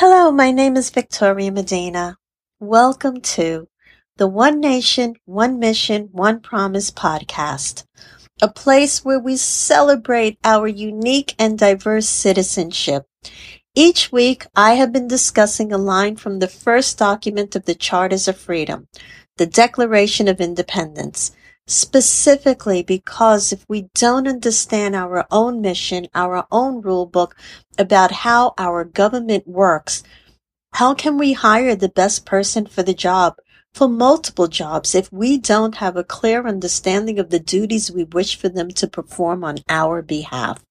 Hello, my name is Victoria Medina. Welcome to the One Nation, One Mission, One Promise podcast, a place where we celebrate our unique and diverse citizenship. Each week, I have been discussing a line from the first document of the Charters of Freedom, the Declaration of Independence, specifically because if we don't understand our own mission, our own rule book about how our government works, how can we hire the best person for the job, for multiple jobs, if we don't have a clear understanding of the duties we wish for them to perform on our behalf?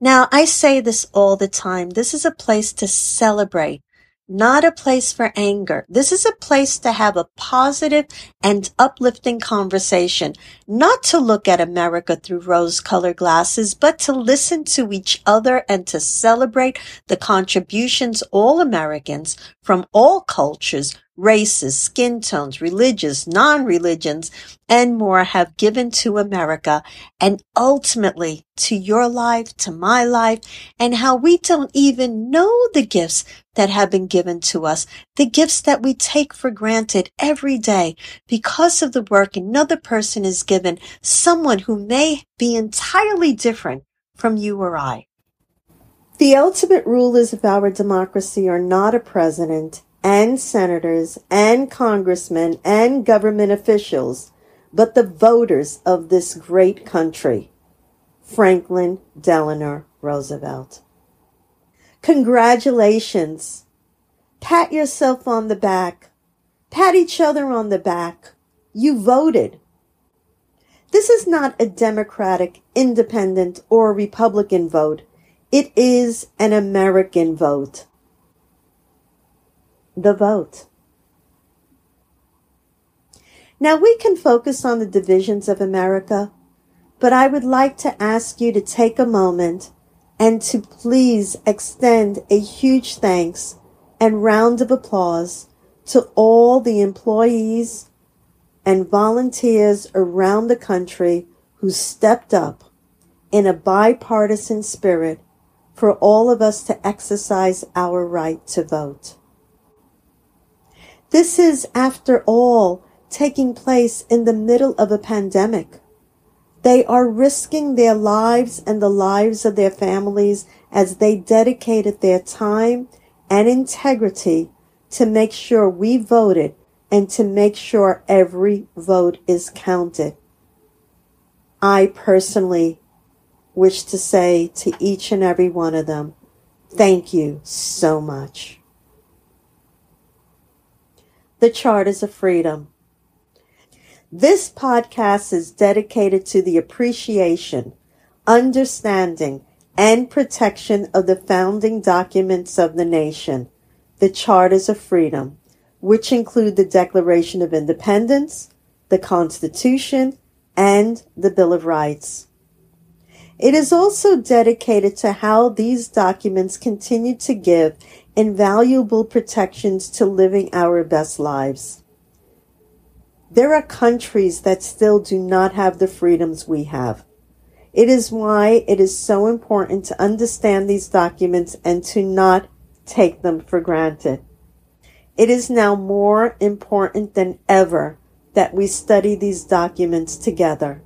Now, I say this all the time. This is a place to celebrate, not a place for anger. This is a place to have a positive and uplifting conversation, not to look at America through rose colored glasses, but to listen to each other and to celebrate the contributions all Americans from all cultures races, skin tones, religious, non-religions, and more have given to America and ultimately to your life, to my life, and how we don't even know the gifts that have been given to us, the gifts that we take for granted every day because of the work another person is given, someone who may be entirely different from you or I. The ultimate rulers of our democracy are not a president and senators and congressmen and government officials, but the voters of this great country. Franklin Delano Roosevelt. Congratulations. Pat yourself on the back. Pat each other on the back. You voted. This is not a Democratic, Independent, or Republican vote. It is an American vote the vote. Now we can focus on the divisions of America, but I would like to ask you to take a moment and to please extend a huge thanks and round of applause to all the employees and volunteers around the country who stepped up in a bipartisan spirit for all of us to exercise our right to vote. This is, after all, taking place in the middle of a pandemic. They are risking their lives and the lives of their families as they dedicated their time and integrity to make sure we voted and to make sure every vote is counted. I personally wish to say to each and every one of them, thank you so much the Charters of Freedom. This podcast is dedicated to the appreciation, understanding, and protection of the founding documents of the nation, the Charters of Freedom, which include the Declaration of Independence, the Constitution, and the Bill of Rights. It is also dedicated to how these documents continue to give invaluable protections to living our best lives. There are countries that still do not have the freedoms we have. It is why it is so important to understand these documents and to not take them for granted. It is now more important than ever that we study these documents together.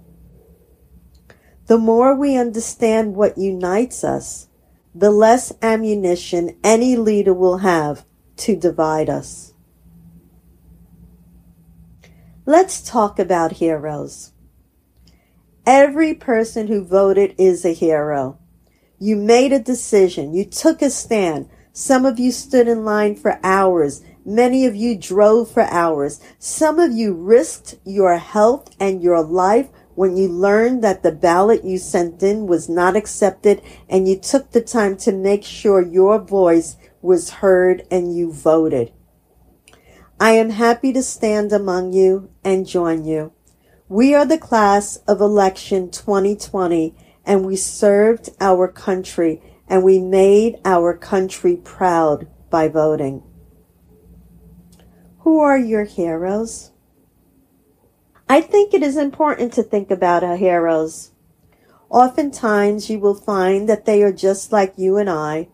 The more we understand what unites us, the less ammunition any leader will have to divide us. Let's talk about heroes. Every person who voted is a hero. You made a decision. You took a stand. Some of you stood in line for hours. Many of you drove for hours. Some of you risked your health and your life when you learned that the ballot you sent in was not accepted and you took the time to make sure your voice was heard and you voted. I am happy to stand among you and join you. We are the class of election 2020 and we served our country and we made our country proud by voting. Who are your heroes? I think it is important to think about our heroes. Oftentimes you will find that they are just like you and I,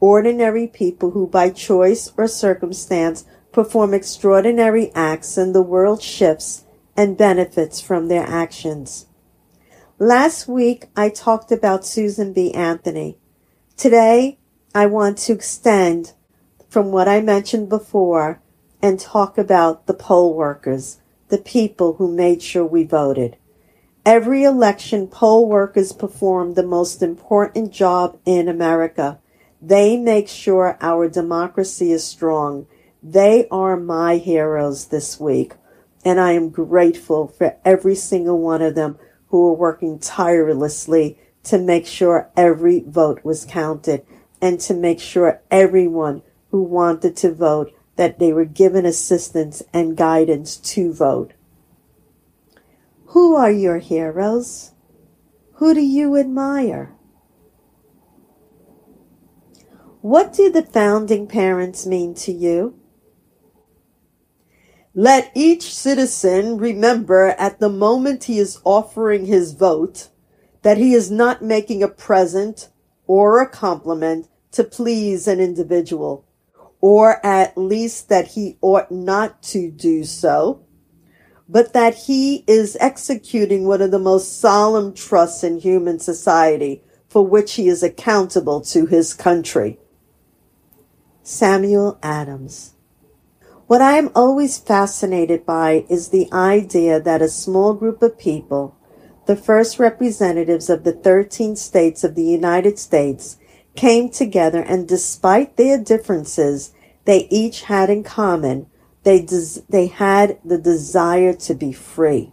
ordinary people who by choice or circumstance perform extraordinary acts and the world shifts and benefits from their actions. Last week I talked about Susan B. Anthony. Today I want to extend from what I mentioned before and talk about the poll workers, the people who made sure we voted. Every election, poll workers perform the most important job in America. They make sure our democracy is strong. They are my heroes this week, and I am grateful for every single one of them who are working tirelessly to make sure every vote was counted and to make sure everyone who wanted to vote that they were given assistance and guidance to vote. Who are your heroes? Who do you admire? What do the founding parents mean to you? Let each citizen remember at the moment he is offering his vote that he is not making a present or a compliment to please an individual, or at least that he ought not to do so but that he is executing one of the most solemn trusts in human society for which he is accountable to his country. Samuel Adams. What I am always fascinated by is the idea that a small group of people, the first representatives of the 13 states of the United States, came together and despite their differences, they each had in common they, des- they had the desire to be free,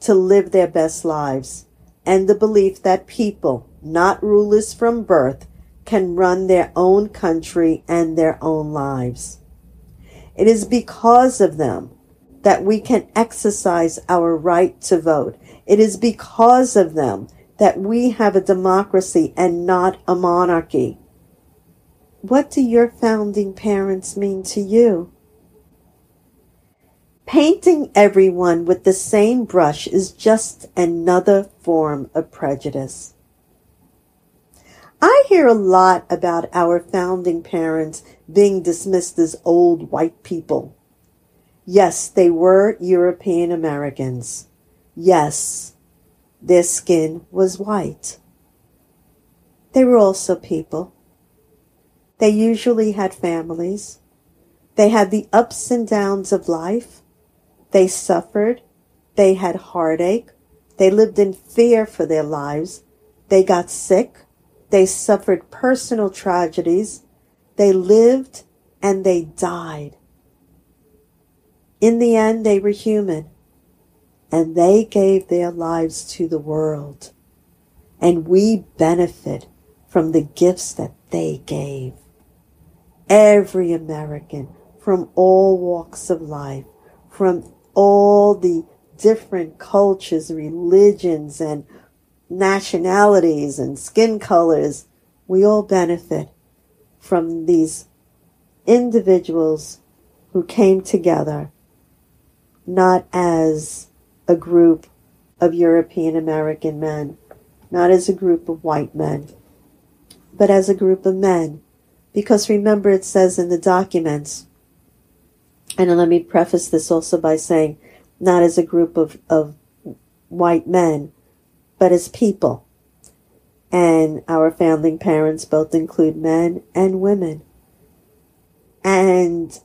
to live their best lives, and the belief that people, not rulers from birth, can run their own country and their own lives. It is because of them that we can exercise our right to vote. It is because of them that we have a democracy and not a monarchy. What do your founding parents mean to you? Painting everyone with the same brush is just another form of prejudice. I hear a lot about our founding parents being dismissed as old white people. Yes, they were European Americans. Yes, their skin was white. They were also people. They usually had families. They had the ups and downs of life. They suffered. They had heartache. They lived in fear for their lives. They got sick. They suffered personal tragedies. They lived and they died. In the end, they were human and they gave their lives to the world. And we benefit from the gifts that they gave. Every American from all walks of life, from all the different cultures, religions, and nationalities and skin colors, we all benefit from these individuals who came together not as a group of European American men, not as a group of white men, but as a group of men. Because remember, it says in the documents and let me preface this also by saying, not as a group of, of white men, but as people. And our founding parents both include men and women. And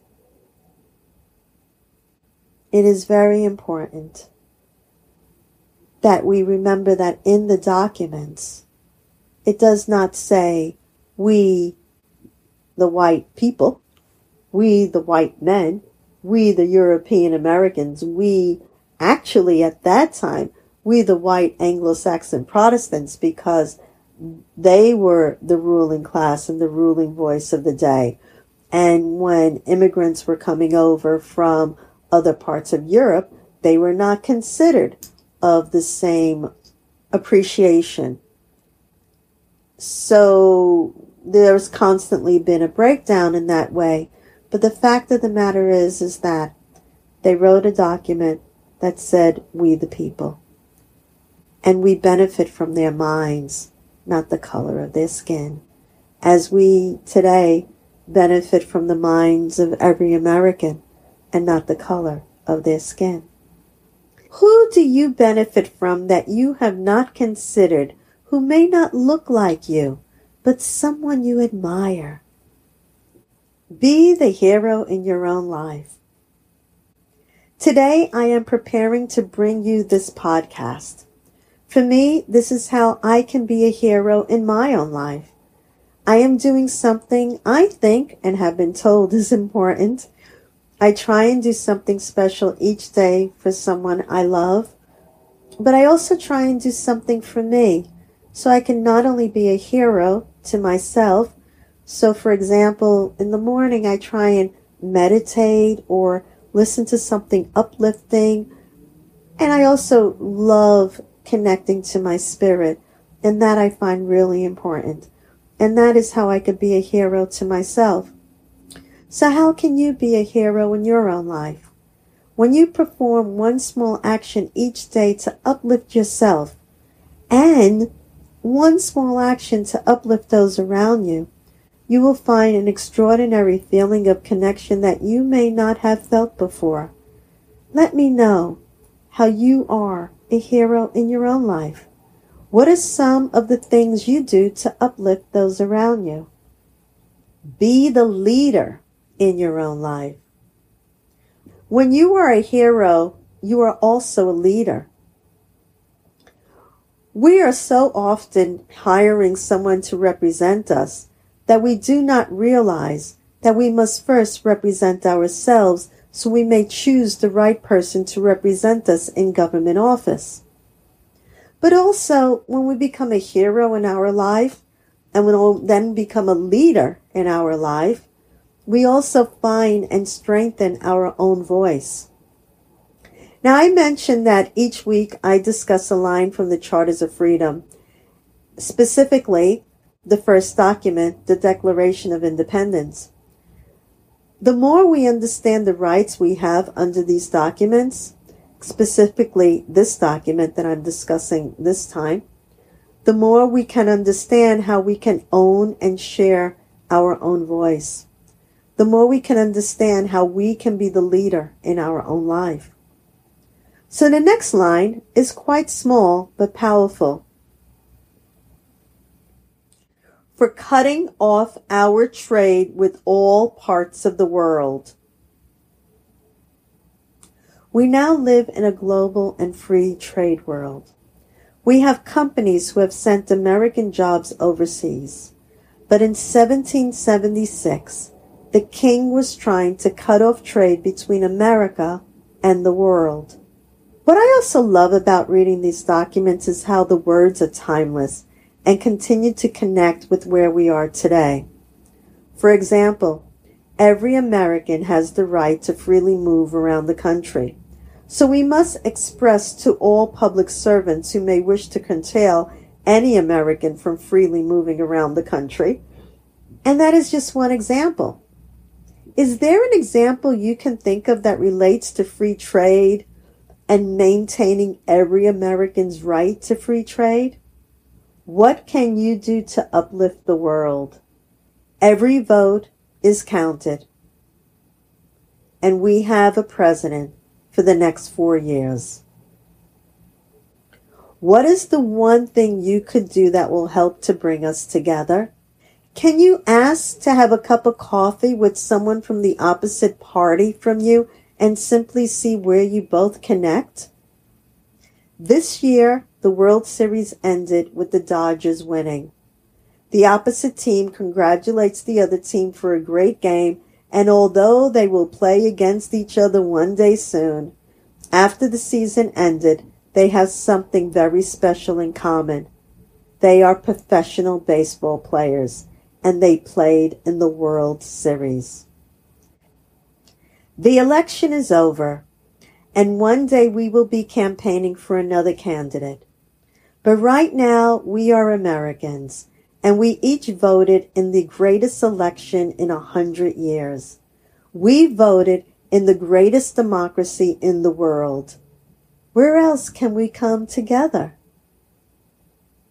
it is very important that we remember that in the documents, it does not say we, the white people, we, the white men, we, the European Americans, we actually at that time, we, the white Anglo-Saxon Protestants, because they were the ruling class and the ruling voice of the day. And when immigrants were coming over from other parts of Europe, they were not considered of the same appreciation. So there's constantly been a breakdown in that way. But the fact of the matter is, is that they wrote a document that said, we the people. And we benefit from their minds, not the color of their skin. as we today benefit from the minds of every American and not the color of their skin. Who do you benefit from that you have not considered who may not look like you, but someone you admire? Be the hero in your own life. Today, I am preparing to bring you this podcast. For me, this is how I can be a hero in my own life. I am doing something I think and have been told is important. I try and do something special each day for someone I love, but I also try and do something for me so I can not only be a hero to myself. So, for example, in the morning, I try and meditate or listen to something uplifting. And I also love connecting to my spirit, and that I find really important. And that is how I could be a hero to myself. So how can you be a hero in your own life? When you perform one small action each day to uplift yourself and one small action to uplift those around you, you will find an extraordinary feeling of connection that you may not have felt before. Let me know how you are a hero in your own life. What are some of the things you do to uplift those around you? Be the leader in your own life. When you are a hero, you are also a leader. We are so often hiring someone to represent us that we do not realize that we must first represent ourselves so we may choose the right person to represent us in government office. But also, when we become a hero in our life and we then become a leader in our life, we also find and strengthen our own voice. Now, I mentioned that each week I discuss a line from the Charters of Freedom, specifically the first document, the Declaration of Independence. The more we understand the rights we have under these documents, specifically this document that I'm discussing this time, the more we can understand how we can own and share our own voice. The more we can understand how we can be the leader in our own life. So the next line is quite small but powerful. For cutting off our trade with all parts of the world we now live in a global and free trade world. We have companies who have sent American jobs overseas. But in 1776, the king was trying to cut off trade between America and the world. What I also love about reading these documents is how the words are timeless and continue to connect with where we are today. For example, every American has the right to freely move around the country. So we must express to all public servants who may wish to curtail any American from freely moving around the country. And that is just one example. Is there an example you can think of that relates to free trade and maintaining every American's right to free trade? What can you do to uplift the world? Every vote is counted. And we have a president for the next four years. What is the one thing you could do that will help to bring us together? Can you ask to have a cup of coffee with someone from the opposite party from you and simply see where you both connect? This year, the World Series ended with the Dodgers winning. The opposite team congratulates the other team for a great game and although they will play against each other one day soon, after the season ended, they have something very special in common. They are professional baseball players, and they played in the World Series. The election is over, and one day we will be campaigning for another candidate. But right now, we are Americans, and we each voted in the greatest election in a hundred years. We voted in the greatest democracy in the world. Where else can we come together?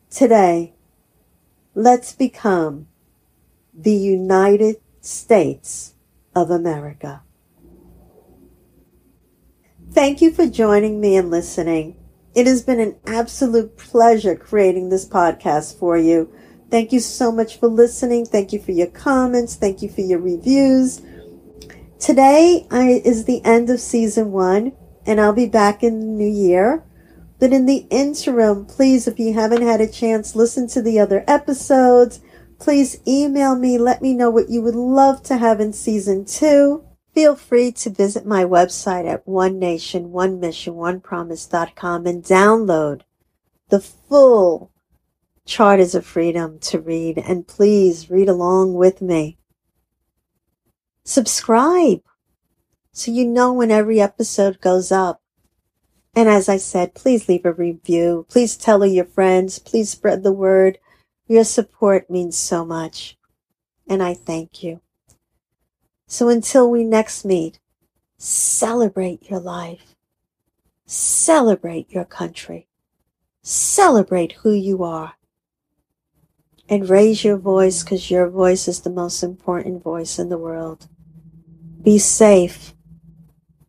Today, let's become the United States of America. Thank you for joining me and listening. It has been an absolute pleasure creating this podcast for you. Thank you so much for listening. Thank you for your comments. Thank you for your reviews. Today I, is the end of season one, and I'll be back in the new year. But in the interim, please, if you haven't had a chance, listen to the other episodes. Please email me. Let me know what you would love to have in season two. Feel free to visit my website at one nation, one mission, one promise.com and download the full Charters of Freedom to read. And please read along with me. Subscribe so you know when every episode goes up. And as I said, please leave a review. Please tell your friends. Please spread the word. Your support means so much. And I thank you. So until we next meet, celebrate your life. Celebrate your country. Celebrate who you are. And raise your voice because your voice is the most important voice in the world. Be safe.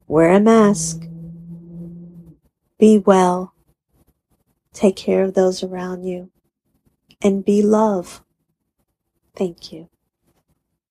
Wear a mask. Be well. Take care of those around you. And be love. Thank you.